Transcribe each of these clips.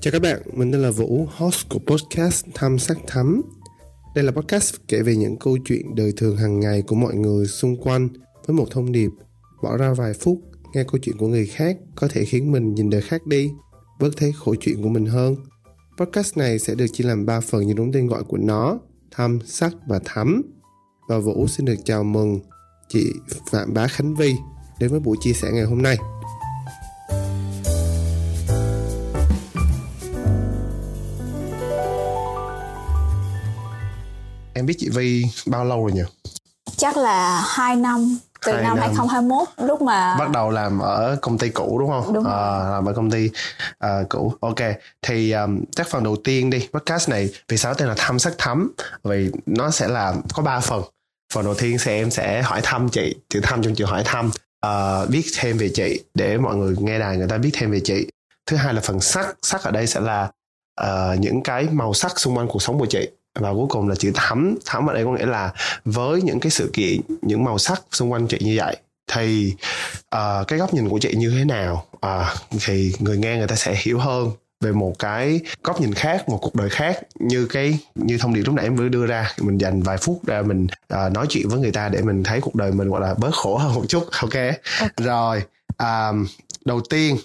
Chào các bạn, mình tên là Vũ, host của podcast Thăm Sắc Thắm. Đây là podcast kể về những câu chuyện đời thường hàng ngày của mọi người xung quanh với một thông điệp bỏ ra vài phút nghe câu chuyện của người khác có thể khiến mình nhìn đời khác đi, bớt thấy khổ chuyện của mình hơn. Podcast này sẽ được chia làm 3 phần như đúng tên gọi của nó, thăm, sắc và thắm. Và Vũ xin được chào mừng chị Phạm Bá Khánh Vi đến với buổi chia sẻ ngày hôm nay. Em biết chị Vi bao lâu rồi nhỉ? chắc là 2 năm từ Hai năm năm. 2021 lúc mà Bắt đầu làm ở công ty cũ đúng không? Đúng Ờ, làm ở công ty ờ, cũ. Ok, thì um, chắc phần đầu tiên đi, podcast này vì sao tên là thăm sắc thắm? Vì nó sẽ là có 3 phần. Phần đầu tiên sẽ em sẽ hỏi thăm chị, chữ thăm trong chữ hỏi thăm, Ờ, biết thêm về chị để mọi người nghe đài người ta biết thêm về chị. Thứ hai là phần sắc, sắc ở đây sẽ là ờ, những cái màu sắc xung quanh cuộc sống của chị và cuối cùng là chữ thắm. Thắm ở đây có nghĩa là với những cái sự kiện những màu sắc xung quanh chị như vậy thì ờ, cái góc nhìn của chị như thế nào? Ờ, thì người nghe người ta sẽ hiểu hơn về một cái góc nhìn khác một cuộc đời khác như cái như thông điệp lúc nãy em vừa đưa ra. Mình dành vài phút ra mình ờ, nói chuyện với người ta để mình thấy cuộc đời mình gọi là bớt khổ hơn một chút ok? Rồi à, đầu tiên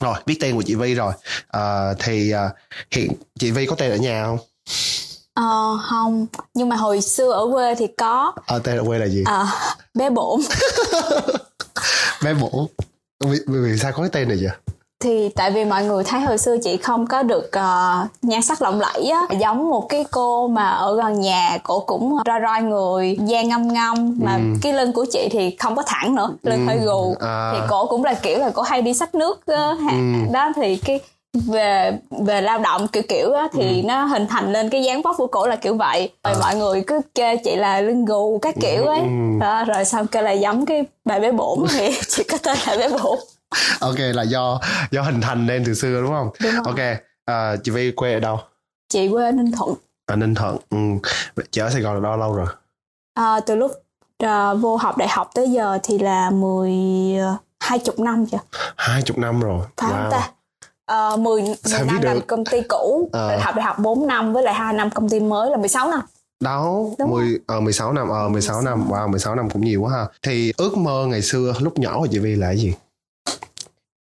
rồi biết tên của chị Vi rồi. Ờ, thì ờ, hiện chị Vi có tên ở nhà không ờ, không. Nhưng mà hồi xưa ở quê thì có. Ờ, tên ở quê là gì? Ờ, bé bổn. Bé bổ vì, vì, sao có cái tên này vậy? Thì tại vì mọi người thấy hồi xưa chị không có được ờ, nhan sắc lộng lẫy á. Giống một cái cô mà ở gần nhà cổ cũng roi roi người da ngâm ngâm mà cái lưng của chị thì không có thẳng nữa lưng hơi gù. À. thì cổ cũng là kiểu là cổ hay đi xách nước ờ, ha- đó thì cái về về lao động kiểu kiểu á, thì nó hình thành lên cái dáng vóc của cổ là kiểu vậy. Rồi mọi người cứ kêu chị là lưng gù các kiểu ấy. Đó, rồi xong kêu là giống cái bà bé bổn thì chị có tên là bé bổn. Ok là do do hình thành nên từ xưa đúng không? Đúng rồi. ok à, chị Vi quê ở đâu? Chị quê ở ninh thuận. Ở Ninh Thuận ừ. chị ở Sài Gòn là bao lâu rồi? À, từ lúc à, vô học đại học tới giờ thì là mười ờ, hai chục năm chưa? Hai chục năm rồi. Phải không wow. ta à, 10, 10 Sao năm làm công ty cũ Ờ. rồi học đại học 4 năm với lại 2 năm công ty mới là 16 năm. Đó Đúng 10 ờ 16 năm ờ 16 năm wow 16 năm cũng nhiều quá ha. Thì ước mơ ngày xưa lúc nhỏ của chị Vi là cái gì?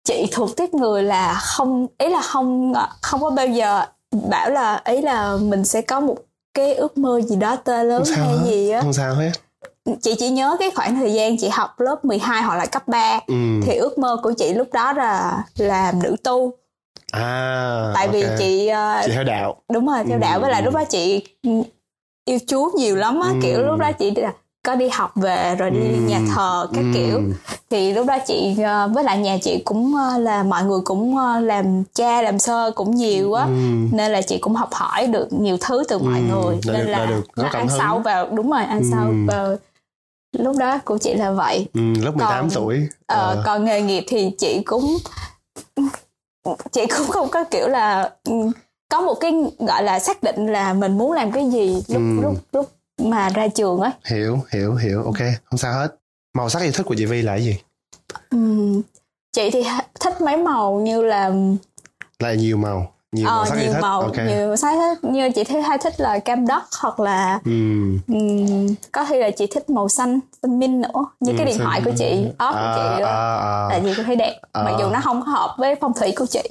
Chị thuộc tiếp người là không ý là không không có bao giờ bảo là ý là mình sẽ có một cái ước mơ gì đó tê lớn hay gì á. không sao hết chị chỉ nhớ cái khoảng thời gian chị học lớp 12 hoặc là cấp 3 ừ. thì ước mơ của chị lúc đó là làm nữ tu à tại vì ok. chị ờ, chị theo đạo đúng rồi theo đạo với lại lúc đó chị yêu Chúa nhiều lắm á Ừ. kiểu lúc đó chị là có đi học về rồi đi Ừ. nhà thờ các Ừ. kiểu thì lúc đó chị ờ, với lại nhà chị cũng ờ, là mọi người cũng làm cha làm sơ cũng nhiều á Ừ. nên là chị cũng học hỏi được nhiều thứ từ mọi Ừ, người nên là đã được cảm ăn hứng. sâu vào đúng rồi ăn Ừ. sâu vào lúc đó của chị là vậy. Ừ, lúc 18 Còn- tuổi. Ờ, Ờ. còn nghề nghiệp thì chị cũng chị cũng không có kiểu là ừ, có một cái gọi là xác định là mình muốn làm cái gì lúc Ừ. lúc lúc mà ra trường ấy hiểu hiểu hiểu. Ok không sao hết. Màu sắc yêu thích của chị Vi là cái gì? Ừm, chị thì thích mấy màu như là là nhiều màu nhiều ờ, màu sắc nhiều thích. màu ok. nhiều sắc thích. Như chị thấy hay thích là cam đất hoặc là ừ. ừm, có khi là chị thích màu xanh xanh minh nữa. Như cái Ừ, điện xanh thoại của chị ốp của à, chị đó. à, à. là chị cũng thấy đẹp mặc À. dù nó không có hợp với phong thủy của chị.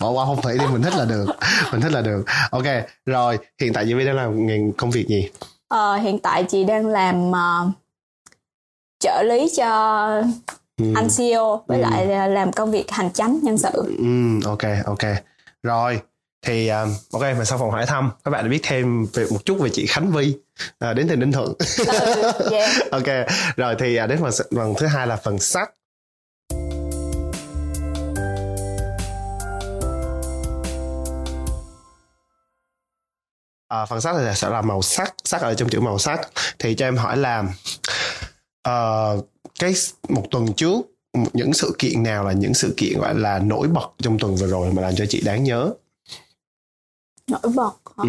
Bỏ qua phong thủy đi mình thích là được. Mình thích là được. Ok rồi hiện tại chị Vi đang làm nghề công việc gì? Ờ, hiện tại chị đang làm ờ, trợ lý cho ừ. anh CEO với Ừ. lại là làm công việc hành chánh nhân sự. ừ ok ok rồi thì um, ok mà sau phòng hỏi thăm các bạn đã biết thêm về một chút về chị Khánh Vi à, đến từ Ninh Thuận Ừ, yeah. ok rồi thì à, đến phần phần thứ hai là phần sắc à, phần sắc thì sẽ là màu sắc sắc ở trong chữ màu sắc thì cho em hỏi là ờ, cái một tuần trước những sự kiện nào là những sự kiện gọi là nổi bật trong tuần vừa rồi mà làm cho chị đáng nhớ Nổi bật. hả? ừ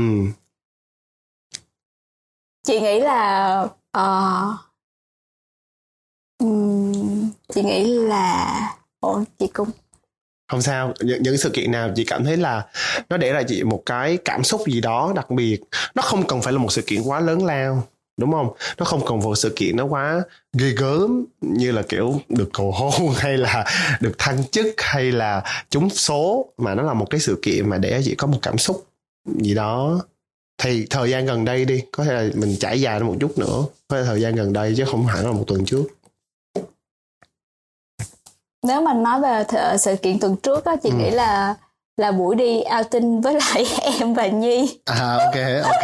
Chị nghĩ là ờ, ừm, chị nghĩ là ủa chị cũng không sao những, những sự kiện nào chị cảm thấy là nó để lại chị một cái cảm xúc gì đó đặc biệt nó không cần phải là một sự kiện quá lớn lao đúng không? Nó không cần một sự kiện nó quá ghê gớm như là kiểu được cầu hôn hay là được thăng chức hay là trúng số. Mà nó là một cái sự kiện mà để chị có một cảm xúc gì đó. Thì thời gian gần đây đi có thể là mình trải dài một chút nữa. Có thể thời gian gần đây chứ không hẳn là một tuần trước. Nếu mà nói về sự kiện tuần trước á chị ừ. nghĩ là là buổi đi outing với lại em và nhi à ok ok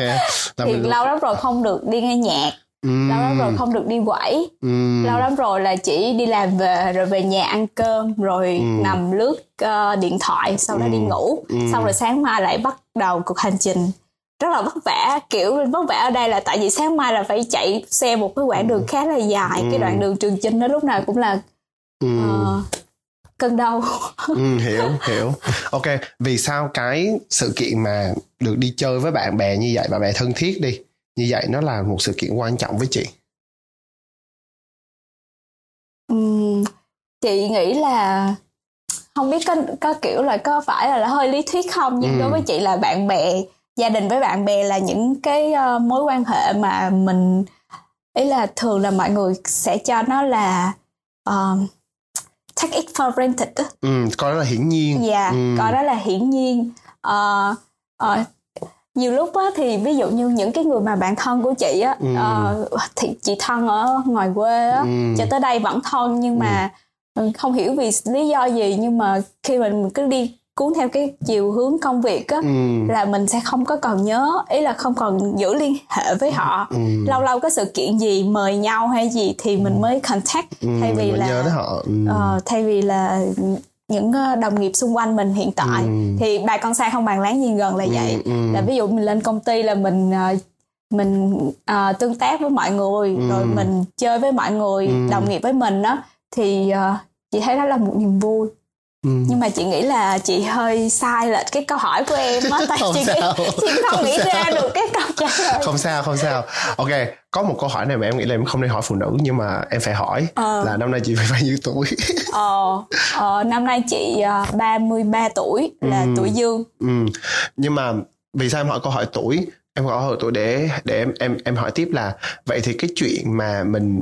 là thì mình... lâu lắm rồi không được đi nghe nhạc Mm. lâu lắm rồi không được đi quẩy mm. lâu lắm rồi là chỉ đi làm về rồi về nhà ăn cơm rồi mm. nằm lướt uh, điện thoại sau đó mm. đi ngủ mm. xong rồi sáng mai lại bắt đầu cuộc hành trình rất là vất vả kiểu vất vả ở đây là tại vì sáng mai là phải chạy xe một cái quãng đường khá là dài mm. cái đoạn đường trường chinh đó lúc nào cũng là uh, cơn đau. Ừ, hiểu hiểu. Ok vì sao cái sự kiện mà được đi chơi với bạn bè như vậy bạn bè thân thiết đi như vậy nó là một sự kiện quan trọng với chị? Uhm, chị nghĩ là không biết có, có kiểu là có phải là, là hơi lý thuyết không nhưng ừ. đối với chị là bạn bè gia đình với bạn bè là những cái uh, mối quan hệ mà mình ý là thường là mọi người sẽ cho nó là uh, take it for granted đó. Ừ, coi đó là hiển nhiên. Dạ, yeah, ừ. coi đó là hiển nhiên. Uh, uh, nhiều lúc á thì ví dụ như những cái người mà bạn thân của chị á ừ. uh, thì chị thân ở ngoài quê á ừ. cho tới đây vẫn thân nhưng mà ừ. không hiểu vì lý do gì nhưng mà khi mình cứ đi cuốn theo cái chiều hướng công việc á ừ. là mình sẽ không có còn nhớ ý là không còn giữ liên hệ với họ ừ. lâu lâu có sự kiện gì mời nhau hay gì thì mình ừ. mới contact ừ, thay vì là nhớ họ. Ừ. Uh, thay vì là những ờ, đồng nghiệp xung quanh mình hiện tại ừ. thì bà con xa không bàn láng gì gần là ừ, vậy ừ. là ví dụ mình lên công ty là mình uh, mình uh, tương tác với mọi người ừ. rồi mình chơi với mọi người ừ. đồng nghiệp với mình đó thì uh, chị thấy đó là một niềm vui Ừ. nhưng mà chị nghĩ là chị hơi sai lệch cái câu hỏi của em á tại không chị, sao. chị không nghĩ ra được cái câu trả lời không sao không sao ok có một câu hỏi này mà em nghĩ là em không nên hỏi phụ nữ nhưng mà em phải hỏi ờ. là năm nay chị phải bao nhiêu tuổi ờ, ờ năm nay chị uh, 33 tuổi là ừ. tuổi dương ừ. nhưng mà vì sao em hỏi câu hỏi tuổi em hỏi hỏi tuổi để để em em em hỏi tiếp là vậy thì cái chuyện mà mình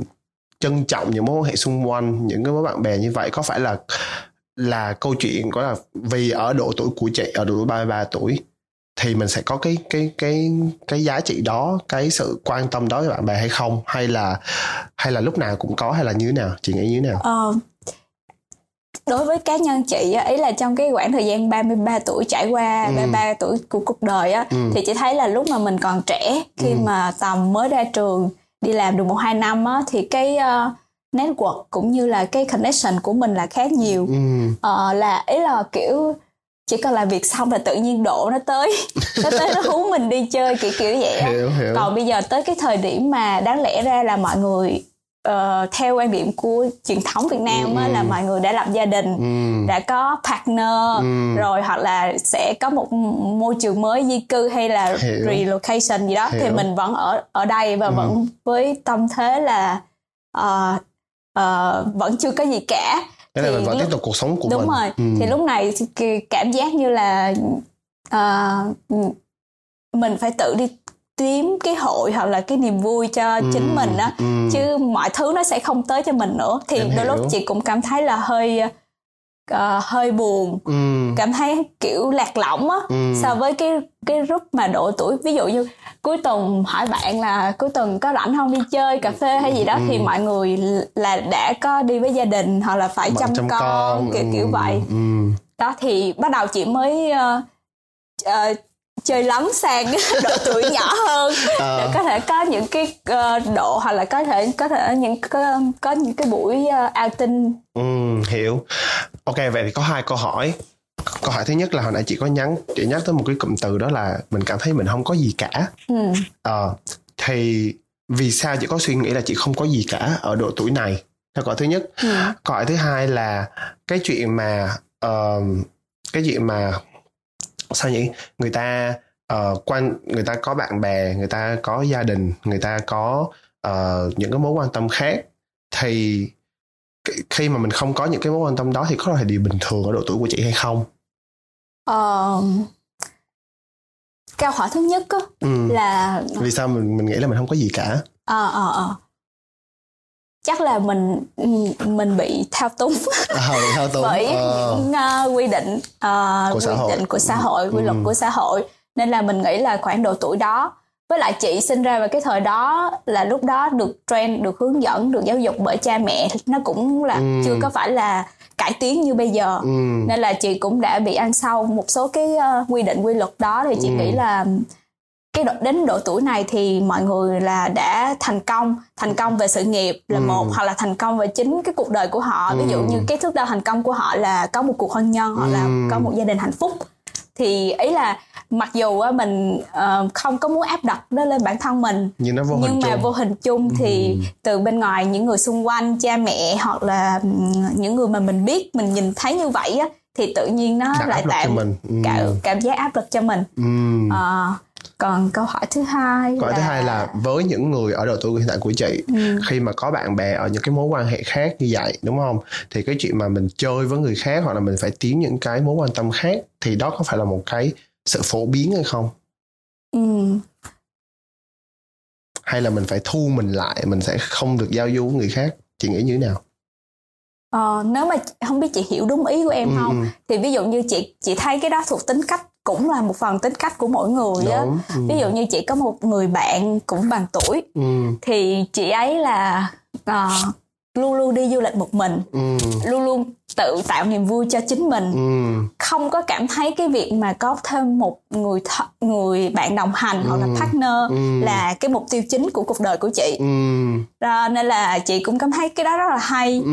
trân trọng những mối quan hệ xung quanh những cái mối bạn bè như vậy có phải là là câu chuyện có là vì ở độ tuổi của chị ở độ tuổi 33 tuổi thì mình sẽ có cái cái cái cái giá trị đó cái sự quan tâm đó với bạn bè hay không hay là hay là lúc nào cũng có hay là như thế nào chị nghĩ như thế nào ờ, đối với cá nhân chị ấy là trong cái khoảng thời gian 33 tuổi trải qua ừ. 33 tuổi của cuộc đời á ừ. thì chị thấy là lúc mà mình còn trẻ khi ừ. mà tầm mới ra trường đi làm được một hai năm á thì cái uh, network cũng như là cái connection của mình là khá nhiều ừ. ờ, là ý là kiểu chỉ cần làm việc xong là tự nhiên độ nó tới nó tới nó hú mình đi chơi kiểu kiểu vậy hiểu, hiểu. còn bây giờ tới cái thời điểm mà đáng lẽ ra là mọi người uh, theo quan điểm của truyền thống Việt Nam ừ. á, là mọi người đã lập gia đình ừ. đã có partner ừ. rồi hoặc là sẽ có một môi trường mới di cư hay là hiểu. relocation gì đó hiểu. thì mình vẫn ở ở đây và ừ. vẫn với tâm thế là uh, uh, vẫn chưa có gì cả Thế thì là vẫn lúc, tiếp tục cuộc sống của đúng mình đúng rồi ừ. thì lúc này cảm giác như là uh, mình phải tự đi kiếm cái hội hoặc là cái niềm vui cho ừ, chính mình á ừ. chứ mọi thứ nó sẽ không tới cho mình nữa thì em đôi hiểu. lúc chị cũng cảm thấy là hơi uh, hơi buồn ừ. cảm thấy kiểu lạc lõng á ừ. so với cái cái group mà độ tuổi ví dụ như cuối tuần hỏi bạn là cuối tuần có rảnh không đi chơi cà phê hay gì đó ừ. thì mọi người là đã có đi với gia đình hoặc là phải chăm, chăm con, con kiểu ừ. kiểu vậy ừ. đó thì bắt đầu chị mới uh, uh, chơi lắm sang độ tuổi nhỏ hơn à. để có thể có những cái uh, độ hoặc là có thể có thể những có, có những cái buổi uh, outing ừ, hiểu ok vậy thì có hai câu hỏi câu hỏi thứ nhất là hồi nãy chị có nhắn chị nhắc tới một cái cụm từ đó là mình cảm thấy mình không có gì cả. Ừ. à, thì vì sao chị có suy nghĩ là chị không có gì cả ở độ tuổi này? Câu hỏi thứ nhất. Ừ. câu hỏi thứ hai là cái chuyện mà uh, cái chuyện mà sao nhỉ? Người ta uh, quan người ta có bạn bè người ta có gia đình người ta có uh, những cái mối quan tâm khác. Thì khi mà mình không có những cái mối quan tâm đó thì có là điều bình thường ở độ tuổi của chị hay không Ờ, câu hỏi thứ nhất á, ừ. là vì sao mình mình nghĩ là mình không có gì cả ờ ờ ờ chắc là mình mình bị thao túng à, bị thao túng bởi Ờ. những ờ, quy định ờ, Của xã quy hội. định của xã hội quy luật Ừ. của xã hội nên là mình nghĩ là khoảng độ tuổi đó với lại chị sinh ra vào cái thời đó là lúc đó được trend được hướng dẫn được giáo dục bởi cha mẹ nó cũng là Ừ. chưa có phải là cải tiến như bây giờ ừ. nên là chị cũng đã bị ăn sâu một số cái ờ, quy định quy luật đó thì chị Ừ. nghĩ là cái độ, đến độ tuổi này thì mọi người là đã thành công thành công về sự nghiệp là Ừ. một hoặc là thành công về chính cái cuộc đời của họ ví dụ Ừ. như cái thước đo thành công của họ là có một cuộc hôn nhân hoặc là Ừ. có một gia đình hạnh phúc thì ý là mặc dù mình ờ, không có muốn áp đặt nó lên bản thân mình nhưng nó vô nhưng hình mà chung vô hình chung thì từ bên ngoài những người xung quanh cha mẹ hoặc là ừm, những người mà mình biết mình nhìn thấy như vậy á thì tự nhiên nó Đặt lại tạo mình. Ừ. cảm, cảm giác áp lực cho mình ừ. Ờ, còn câu hỏi thứ hai Câu hỏi thứ hai là với những người ở độ tuổi hiện tại của chị Ừ. khi mà có bạn bè ở những cái mối quan hệ khác như vậy đúng không? Thì cái chuyện mà mình chơi với người khác hoặc là mình phải tiến những cái mối quan tâm khác thì đó có phải là một cái sự phổ biến hay không? Ừm, hay là mình phải thu mình lại mình sẽ không được giao du với người khác? Chị nghĩ như thế nào? Ờ, nếu mà không biết chị hiểu đúng ý của em Ừ, không? ừ. thì ví dụ như chị chị thấy cái đó thuộc tính cách cũng là một phần tính cách của mỗi người á ừ. ví dụ như chị có một người bạn cũng bằng tuổi ừ. thì chị ấy là ờ, luôn luôn đi du lịch một mình Ừ. luôn luôn tự tạo niềm vui cho chính mình Ừ. không có cảm thấy cái việc mà có thêm một người th- người bạn đồng hành hoặc là Ừ. partner Ừ. là cái mục tiêu chính của cuộc đời của chị Ừ. Đó, nên là chị cũng cảm thấy cái đó rất là hay Ừ.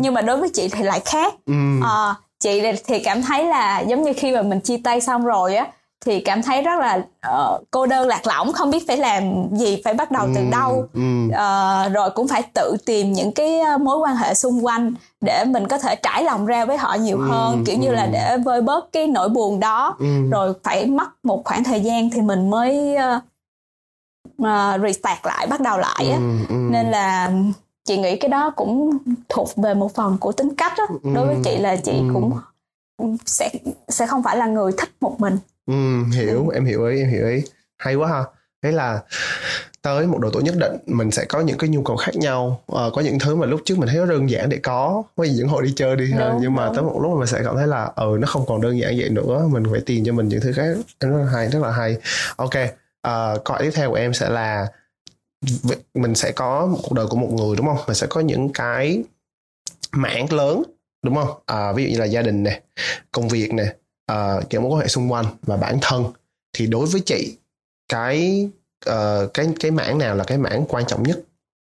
nhưng mà đối với chị thì lại khác Ừ. Ờ, chị thì- cảm thấy là giống như khi mà mình chia tay xong rồi á thì cảm thấy rất là ờ, cô đơn lạc lõng không biết phải làm gì phải bắt đầu từ Ừ. đâu. Ừ. Ờ, rồi cũng phải tự tìm những cái ờ, mối quan hệ xung quanh để mình có thể trải lòng ra với họ nhiều Ừ, hơn kiểu như là để vơi bớt cái nỗi buồn đó. Rồi phải mất một khoảng thời gian thì mình mới uh, restart lại bắt đầu lại á. Nên là chị nghĩ cái đó cũng thuộc về một phần của tính cách á. Đối với Ừ. chị là chị Ừ. cũng sẽ sẽ không phải là người thích một mình. Ừ, hiểu em hiểu ý em hiểu ý. Hay quá ha. Thế là tới một độ tuổi nhất định mình sẽ có những cái nhu cầu khác nhau. Ờ, có những thứ mà lúc trước mình thấy nó đơn giản để có. Với những hội đi chơi đi ha. Đúng, nhưng mà đúng. tới một lúc mình sẽ cảm thấy là ừ nó không còn đơn giản vậy nữa. Mình phải tìm cho mình những thứ khác. Em rất là hay rất là hay. Ok uh, câu hỏi tiếp theo của em sẽ là mình sẽ có một cuộc đời của một người đúng không? Mình sẽ có những cái mảng lớn đúng không? À, ví dụ như là gia đình nè công việc nè à, những mối quan hệ xung quanh và bản thân. Thì đối với chị cái ờ, cái cái mảng nào là cái mảng quan trọng nhất?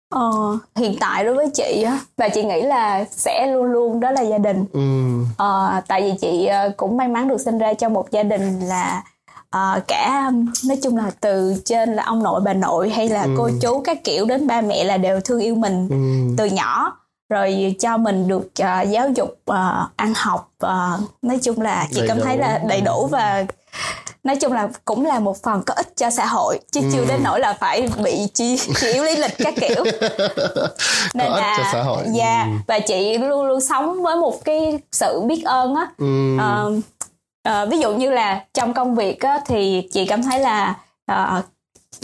Ờ, hiện tại đối với chị á và chị nghĩ là sẽ luôn luôn đó là gia đình. Ừ. Ờ, tại vì chị ờ, cũng may mắn được sinh ra trong một gia đình là ờ, cả nói chung là từ trên là ông nội bà nội hay là Ừ. cô chú các kiểu đến ba mẹ là đều thương yêu mình ừ từ nhỏ rồi cho mình được ờ, giáo dục ờ, ăn học ờ, nói chung là chị Đầy cảm đủ. thấy là đầy đủ và nói chung là cũng là một phần có ích cho xã hội chứ chưa Ừ. đến nỗi là phải bị chi yếu lý lịch các kiểu có ích cho xã hội dạ ừ. và chị luôn luôn sống với một cái sự biết ơn á ừ Ờ, ờ, ví dụ như là trong công việc á, thì chị cảm thấy là ờ,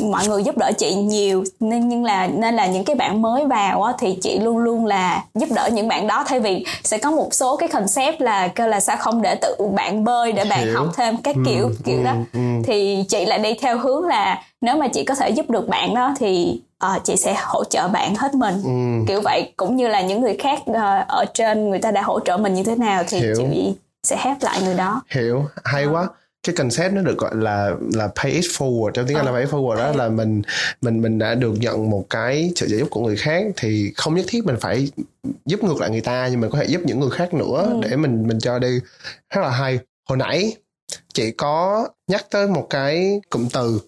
mọi người giúp đỡ chị nhiều nên nhưng là nên là những cái bạn mới vào á, thì chị luôn luôn là giúp đỡ những bạn đó thay vì sẽ có một số cái concept là kêu là sao không để tự bạn bơi để bạn Hiểu. học thêm các kiểu Ừ, kiểu ừ, đó ừ. thì chị lại đi theo hướng là nếu mà chị có thể giúp được bạn đó thì ờ, chị sẽ hỗ trợ bạn hết mình ừ kiểu vậy cũng như là những người khác ờ, ở trên người ta đã hỗ trợ mình như thế nào thì Hiểu. chị sẽ help lại người đó. Hiểu hay quá. Cái concept nó được gọi là là pay it forward trong tiếng Anh là Ờ, pay it forward đó là mình mình mình đã được nhận một cái sự trợ giúp của người khác thì không nhất thiết mình phải giúp ngược lại người ta nhưng mình có thể giúp những người khác nữa Ừ. để mình mình cho đi. Rất là hay. Hồi nãy chị có nhắc tới một cái cụm từ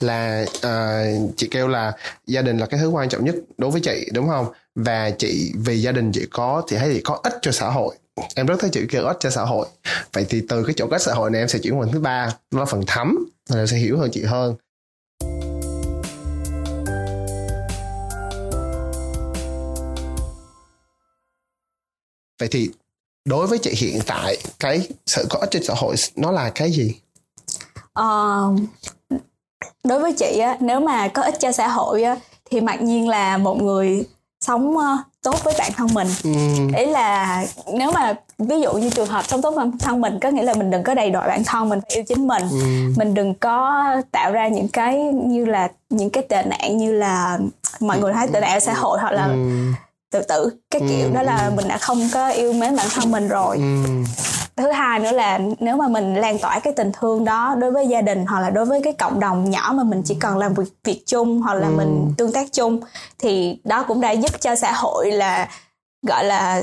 là à, chị kêu là gia đình là cái thứ quan trọng nhất đối với chị đúng không? Và chị vì gia đình chị có thì thấy chị có ích cho xã hội em rất thấy chữ kêu ích cho xã hội. Vậy thì từ cái chỗ ích xã hội này em sẽ chuyển qua thứ ba đó là phần thấm. Là em sẽ hiểu hơn chị hơn. Vậy thì đối với chị hiện tại cái sự có ích cho xã hội nó là cái gì? Ờ, đối với chị á nếu mà có ích cho xã hội á thì mặc nhiên là một người sống tốt với bản thân mình. Ừm, ý là nếu mà ví dụ như trường hợp sống tốt với bản thân mình có nghĩa là mình đừng có đầy đọa bản thân mình phải yêu chính mình. Ừm, mình đừng có tạo ra những cái như là những cái tệ nạn như là mọi người thấy tệ nạn xã hội hoặc là ừm, tự tử cái kiểu đó là mình đã không có yêu mến bản thân mình rồi. Ừm, thứ hai nữa là nếu mà mình lan tỏa cái tình thương đó đối với gia đình hoặc là đối với cái cộng đồng nhỏ mà mình chỉ cần làm việc việc chung hoặc là mình tương tác chung thì đó cũng đã giúp cho xã hội là gọi là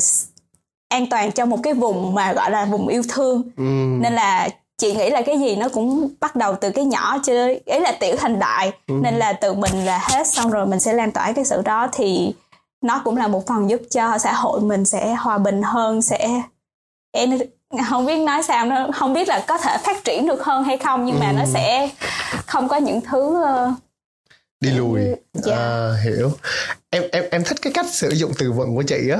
an toàn cho một cái vùng mà gọi là vùng yêu thương. Ừm. nên là chị nghĩ là cái gì nó cũng bắt đầu từ cái nhỏ cho ấy là tiểu thành đại. Nên là từ mình là hết xong rồi mình sẽ lan tỏa cái sự đó thì nó cũng là một phần giúp cho xã hội mình sẽ hòa bình hơn sẽ không biết nói sao nó không biết là có thể phát triển được hơn hay không nhưng mà nó sẽ không có những thứ ờ, đi lùi. Dạ. à, hiểu em em em thích cái cách sử dụng từ vựng của chị á.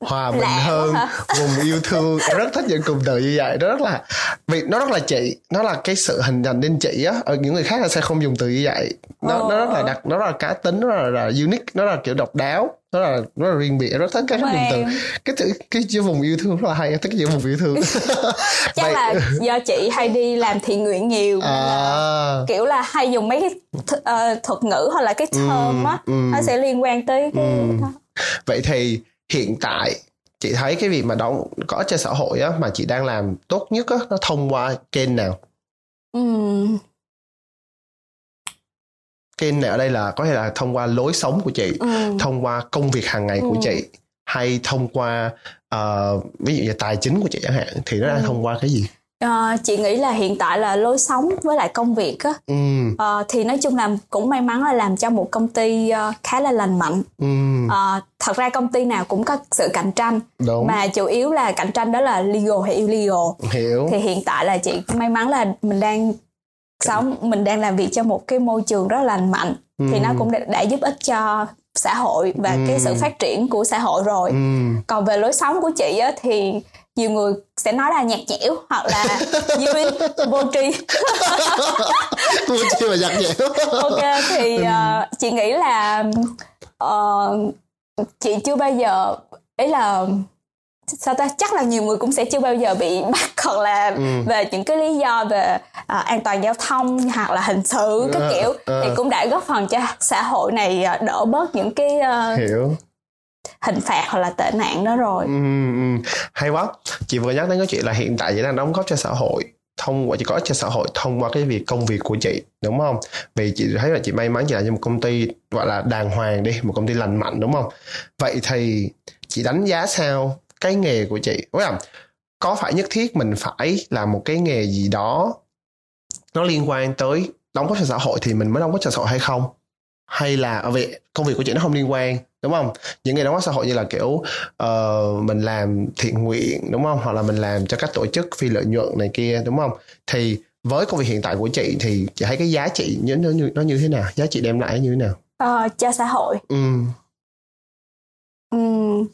Hòa bình quá hơn vùng yêu thương. Em rất thích những cụm từ như vậy. Nó rất là vì nó rất là chị nó là cái sự hình thành nên chị á. Ở những người khác là sẽ không dùng từ như vậy. Nó nó rất là đặc nó rất là cá tính nó rất là, là unique nó là kiểu độc đáo nó là nó là riêng biệt. Rất thích cái dùng từ. Cái chữ cái chữ vùng yêu thương rất là hay em thích cái chữ vùng yêu thương. Chắc Vậy- là do chị hay đi làm thiện nguyện nhiều. Nên là à kiểu là hay dùng mấy cái th- ờ, thuật ngữ hoặc là cái term á ừm. nó sẽ liên quan tới cái Ừm. đó. vậy thì hiện tại chị thấy cái việc mà đóng có cho xã hội á mà chị đang làm tốt nhất á nó thông qua kênh nào Ừm, kênh này ở đây là có thể là thông qua lối sống của chị ừm. thông qua công việc hàng ngày của Ừ. chị hay thông qua ờ, ví dụ như tài chính của chị chẳng hạn thì nó đang Ừ. thông qua cái gì Ờ, chị nghĩ là hiện tại là lối sống với lại công việc á. Ừ. Ờ, thì nói chung là cũng may mắn là làm cho một công ty ờ, khá là lành mạnh. Ừ. Ờ, thật ra công ty nào cũng có sự cạnh tranh. Đúng. Mà chủ yếu là cạnh tranh đó là legal hay illegal. Hiểu. Thì hiện tại là chị may mắn là mình đang sống mình đang làm việc trong một cái môi trường rất lành mạnh. Thì nó cũng đã, đã giúp ích cho xã hội và cái sự phát triển của xã hội rồi. Ừ. Còn về lối sống của chị á thì nhiều người sẽ nói là nhạt nhẽo hoặc là duyên vô tri vô chi mà giặt dẻo ok thì ờ, chị nghĩ là ờ, chị chưa bao giờ ý là sao ta chắc là nhiều người cũng sẽ chưa bao giờ bị bắt hoặc là về những cái lý do về ờ, an toàn giao thông hoặc là hình sự các Ờ, kiểu ờ. thì cũng đã góp phần cho xã hội này đỡ bớt những cái ờ, hiểu hình phạt hoặc là tệ nạn đó rồi. Ừ, ừ, hay quá. Chị vừa nhắc đến cái chuyện là hiện tại chị đang đóng góp cho xã hội thông qua chị có ích cho xã hội thông qua cái việc công việc của chị đúng không? Vì chị thấy là chị may mắn chị làm cho một công ty gọi là đàng hoàng đi một công ty lành mạnh đúng không? Vậy thì chị đánh giá sao cái nghề của chị? Đúng không à, có phải nhất thiết mình phải làm một cái nghề gì đó nó liên quan tới đóng góp cho xã hội thì mình mới đóng góp cho xã hội hay không? Hay là à, ở việc công việc của chị nó không liên quan? Đúng không? Những nghề đóng góp xã hội như là kiểu ờ, mình làm thiện nguyện đúng không? Hoặc là mình làm cho các tổ chức phi lợi nhuận này kia đúng không? Thì với công việc hiện tại của chị thì chị thấy cái giá trị nó nó như nó như thế nào? Giá trị đem lại như thế nào? Ờ, cho xã hội. Ừ. Ừm,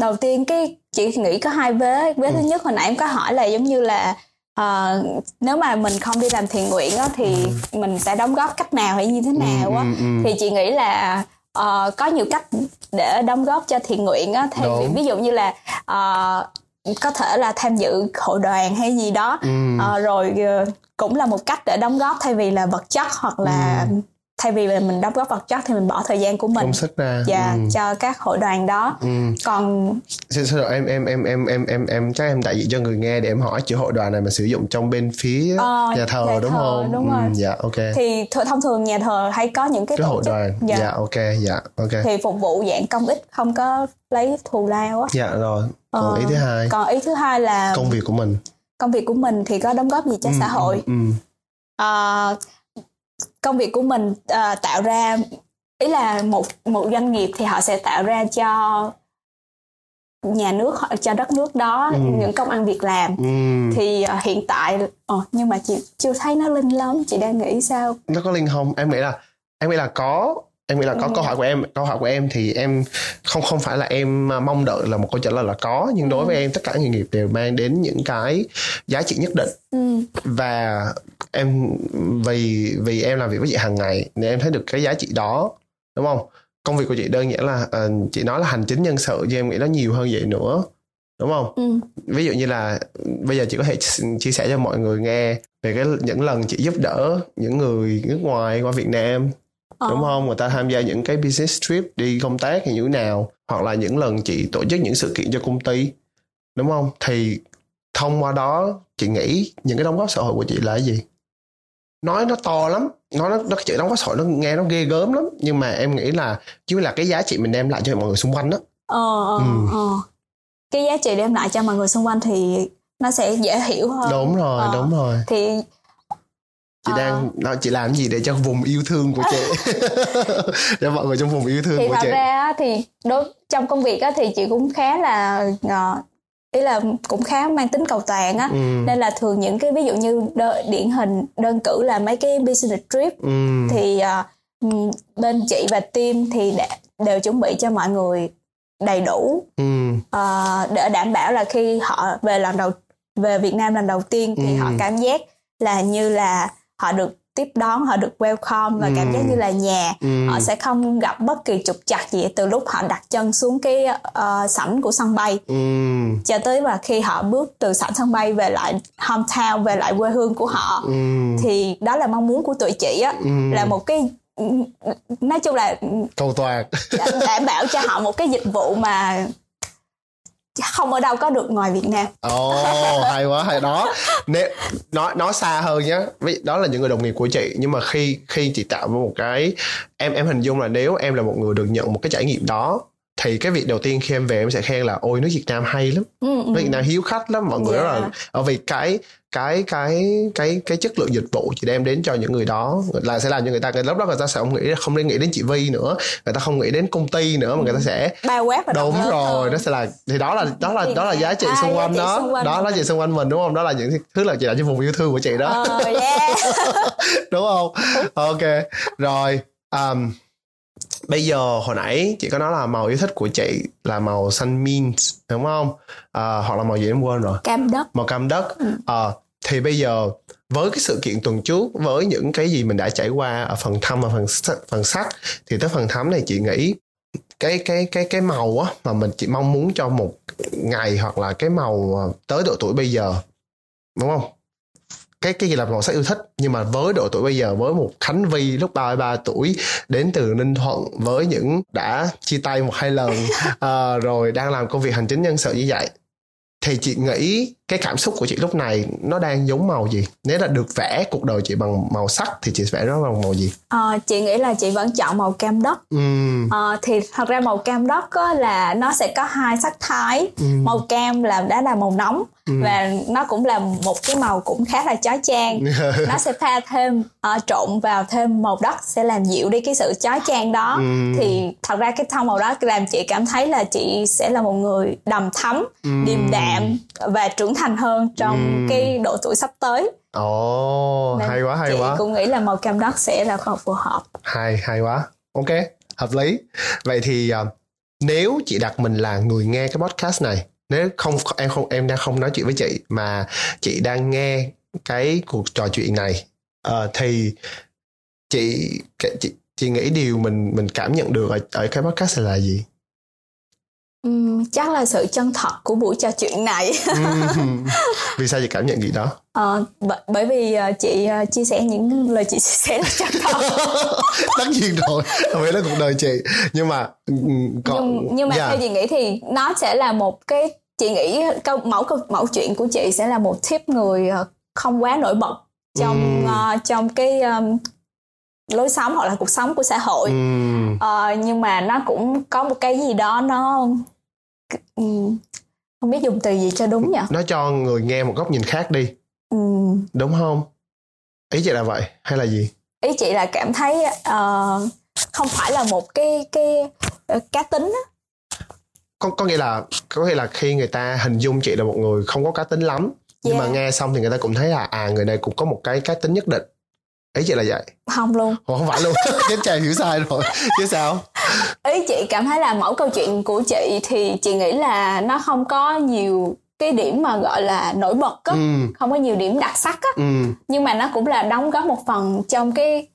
đầu tiên cái chị nghĩ có hai vế. Vế thứ nhất hồi nãy em có hỏi là giống như là ờ, nếu mà mình không đi làm thiện nguyện á, thì mình sẽ đóng góp cách nào hay như thế nào á? ừ, ừ. thì chị nghĩ là ờ, có nhiều cách để đóng góp cho thiện nguyện á Đúng. ví dụ như là ờ, có thể là tham dự hội đoàn hay gì đó Ừ. Ờ, rồi ờ, cũng là một cách để đóng góp thay vì là vật chất hoặc là thay vì là mình đóng góp vật chất thì mình bỏ thời gian của mình công sức ra dạ ừ. cho các hội đoàn đó Ừ. còn Xin, xin lỗi em em em em em em em chắc em đại diện cho người nghe để em hỏi chữ hội đoàn này mà sử dụng trong bên phía Ờ, nhà thờ nhà đúng thờ, không? đúng Ừ, rồi. Dạ ok. thì th- thông thường nhà thờ hay có những cái cái hội chức đoàn. dạ, Dạ ok dạ ok. thì phục vụ dạng công ích không có lấy thù lao á Dạ rồi. Còn Ờ, ý thứ hai còn ý thứ hai là công việc của mình. công việc của mình thì có đóng góp gì cho Ừ, xã hội Ừ. Ờ, công việc của mình ờ, tạo ra ý là một một doanh nghiệp thì họ sẽ tạo ra cho nhà nước hoặc cho đất nước đó Ừ. những công ăn việc làm. Ừ. thì ờ, hiện tại ờ, nhưng mà chị chưa thấy nó linh lắm. Chị đang nghĩ sao? Nó có linh không? Em nghĩ là em nghĩ là có em nghĩ là có Ừ. câu hỏi của em câu hỏi của em thì em không không phải là em à, mong đợi là một câu trả lời là có nhưng đối với em tất cả nghề nghiệp đều mang đến những cái giá trị nhất định ừ. và em vì vì em làm việc với chị hàng ngày nên em thấy được cái giá trị đó đúng không công việc của chị đơn giản là ờ, chị nói là hành chính nhân sự nhưng em nghĩ nó nhiều hơn vậy nữa đúng không Ừ. ví dụ như là bây giờ chị có thể chia sẻ cho mọi người nghe về cái những lần chị giúp đỡ những người nước ngoài qua Việt Nam Ờ. đúng không? Người ta tham gia những cái business trip đi công tác thì như thế nào? Hoặc là những lần chị tổ chức những sự kiện cho công ty. Đúng không? Thì thông qua đó chị nghĩ những cái đóng góp xã hội của chị là cái gì? Nói nó to lắm. Nói nó, nó chữ đóng góp xã hội nó nghe nó ghê gớm lắm. Nhưng mà em nghĩ là chứ là cái giá trị mình đem lại cho mọi người xung quanh đó Ờ, ờ, Ừ. ờ. cái giá trị đem lại cho mọi người xung quanh thì nó sẽ dễ hiểu hơn. Đúng rồi Ờ. đúng rồi. Thì chị Ờ. đang nó chị làm gì để cho vùng yêu thương của chị cho mọi người trong vùng yêu thương thì của thật chị ra thì đối trong công việc á, thì chị cũng khá là ờ, ý là cũng khá mang tính cầu toàn á ừ. nên là thường những cái ví dụ như đơ, điển hình đơn cử là mấy cái business trip Ừ. thì ừm, bên chị và team thì đã, đều chuẩn bị cho mọi người đầy đủ Ừ. ờ, để đảm bảo là khi họ về lần đầu về Việt Nam lần đầu tiên thì Ừ. họ cảm giác là như là họ được tiếp đón họ được welcome và cảm Ừ. giác như là nhà Ừ. họ sẽ không gặp bất kỳ trục trặc gì từ lúc họ đặt chân xuống cái ờ, sảnh của sân bay Ừ. cho tới mà khi họ bước từ sảnh sân bay về lại hometown về lại quê hương của họ Ừ. thì đó là mong muốn của tụi chị á Ừ. là một cái nói chung là cầu toàn đảm bảo cho họ một cái dịch vụ mà không ở đâu có được ngoài Việt Nam. Ồ, hay quá, hay đó. Nếu nó nó xa hơn nhé, Ví- đó là những người đồng nghiệp của chị. Nhưng mà khi khi chị tạo một cái em em hình dung là nếu em là một người được nhận một cái trải nghiệm đó thì cái việc đầu tiên khi em về em sẽ khen là ôi nước Việt Nam hay lắm, ừ, ừ. nước Việt Nam hiếu khách lắm, mọi người rất là Yeah. ở vì cái cái cái cái cái chất lượng dịch vụ chị đem đến cho những người đó. Là sẽ làm cho người ta cái lúc đó người ta sẽ không nghĩ không nên nghĩ đến chị Vi nữa, người ta không nghĩ đến công ty nữa mà người ta sẽ bao quát và đúng rồi hơn. nó sẽ là thì đó là đó là đó là giá trị à, xung quanh đó. xung quanh đó là giá trị xung quanh mình đúng không? Đó là những thứ là chị đã trong vùng yêu thương của chị đó. Ờ, yeah. đúng không? Ok. Rồi um, bây giờ hồi nãy chị có nói là màu yêu thích của chị là màu xanh mint đúng không? À, hoặc là màu gì em quên rồi. Cam đất. Màu cam đất. Ờ, thì bây giờ với cái sự kiện tuần trước với những cái gì mình đã trải qua ở phần thăm và phần phần sắc thì tới phần thắm này chị nghĩ cái cái cái cái màu á mà mình chỉ mong muốn cho một ngày hoặc là cái màu ờ, tới độ tuổi bây giờ đúng không cái cái gì là màu sắc yêu thích. Nhưng mà với độ tuổi bây giờ với một Khánh Vi lúc 33 tuổi đến từ Ninh Thuận với những đã chia tay một hai lần ờ, rồi đang làm công việc hành chính nhân sự như vậy thì chị nghĩ cái cảm xúc của chị lúc này nó đang giống màu gì? Nếu là được vẽ cuộc đời chị bằng màu sắc thì chị sẽ vẽ nó bằng màu gì? Ờ, chị nghĩ là chị vẫn chọn màu cam đất. Ừm, Ờ, thì thật ra màu cam đất á, là nó sẽ có hai sắc thái. Ừm, màu cam là đã là màu nóng ừm. và nó cũng là một cái màu cũng khá là chói chang. Nó sẽ pha thêm ờ, trộn vào thêm màu đất sẽ làm dịu đi cái sự chói chang đó. Ừm. thì thật ra cái tông màu đó làm chị cảm thấy là chị sẽ là một người đầm thắm Ừm. điềm đạm và trưởng thành hơn trong Ừm. cái độ tuổi sắp tới. Ồ Nên hay quá hay chị quá. cũng nghĩ là màu cam đất sẽ là màu phù hợp. Hay hay quá. Ok hợp lý. Vậy thì à, nếu chị đặt mình là người nghe cái podcast này nếu không em không em đang không nói chuyện với chị mà chị đang nghe cái cuộc trò chuyện này ờ, thì chị chị chị nghĩ điều mình mình cảm nhận được ở, ở cái podcast này là gì Chắc là sự chân thật của buổi trò chuyện này. Vì sao chị cảm nhận gì đó? Ờ, bởi, bởi vì ờ, chị ờ, chia sẻ những lời chị chia sẻ là chân thật. Tất nhiên rồi không phải là cuộc đời chị. Nhưng mà còn nhưng, nhưng mà yeah. theo chị nghĩ thì nó sẽ là một cái chị nghĩ câu mẫu câu mẫu chuyện của chị sẽ là một tip người không quá nổi bật trong Ừm. ờ, trong cái um, lối sống hoặc là cuộc sống của xã hội. Ừm, Ờ, nhưng mà nó cũng có một cái gì đó nó không biết dùng từ gì cho đúng nhỉ nó cho người nghe một góc nhìn khác đi. Ừm, đúng không? Ý chị là vậy hay là gì? Ý chị là cảm thấy ờ, không phải là một cái cái ờ, cá tính á. có có nghĩa là có nghĩa là khi người ta hình dung chị là một người không có cá tính lắm nhưng mà Yeah. nghe xong thì người ta cũng thấy là à người này cũng có một cái cá tính nhất định ý chị là vậy? Không luôn. Ồ, không phải luôn. Cái chàng hiểu sai rồi. Chứ sao? Ý chị cảm thấy là mẫu câu chuyện của chị thì chị nghĩ là nó không có nhiều cái điểm mà gọi là nổi bật á. Ừ. Không có nhiều điểm đặc sắc á. Ừ. Nhưng mà nó cũng là đóng góp một phần trong cái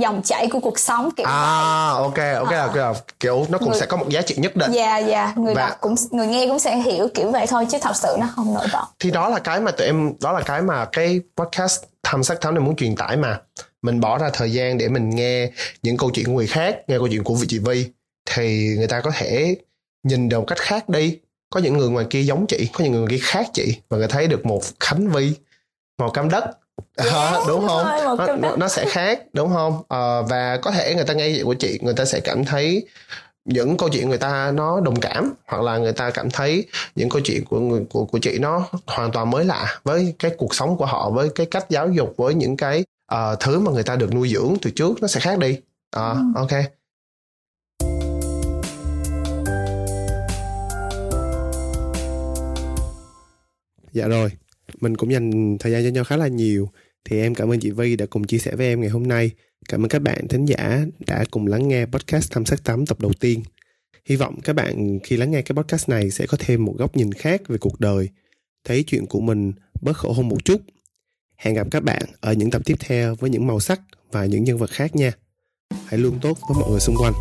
dòng chảy của cuộc sống kiểu vậy. à ok ok là kiểu, kiểu nó cũng Người- sẽ có một giá trị nhất định. Dạ dạ. Người Và- đọc cũng người nghe cũng sẽ hiểu kiểu vậy thôi chứ thật sự nó không nổi bật. Thì đó là cái mà tụi em đó là cái mà cái podcast tham sắc thám này muốn truyền tải mà. Mình bỏ ra thời gian để mình nghe những câu chuyện của người khác nghe câu chuyện của vị chị Vi thì người ta có thể nhìn được một cách khác đi. Có những người ngoài kia giống chị có những người ngoài kia khác chị và người thấy được một khánh vi màu cam đất. Ờ, đúng không? rồi, nó, nó, sẽ khác đúng không? Ờ, và có thể người ta nghe chuyện của chị người ta sẽ cảm thấy những câu chuyện người ta nó đồng cảm hoặc là người ta cảm thấy những câu chuyện của người của của chị nó hoàn toàn mới lạ với cái cuộc sống của họ với cái cách giáo dục với những cái ờ, thứ mà người ta được nuôi dưỡng từ trước nó sẽ khác đi. Ờ, Ừ. ok. Dạ rồi mình cũng dành thời gian cho nhau khá là nhiều. Thì em cảm ơn chị Vi đã cùng chia sẻ với em ngày hôm nay cảm ơn các bạn thính giả đã cùng lắng nghe podcast thăm sắc tắm tập đầu tiên. Hy vọng các bạn khi lắng nghe cái podcast này sẽ có thêm một góc nhìn khác về cuộc đời, thấy chuyện của mình bớt khổ hơn một chút. Hẹn gặp các bạn ở những tập tiếp theo với những màu sắc và những nhân vật khác nha. Hãy luôn tốt với mọi người xung quanh.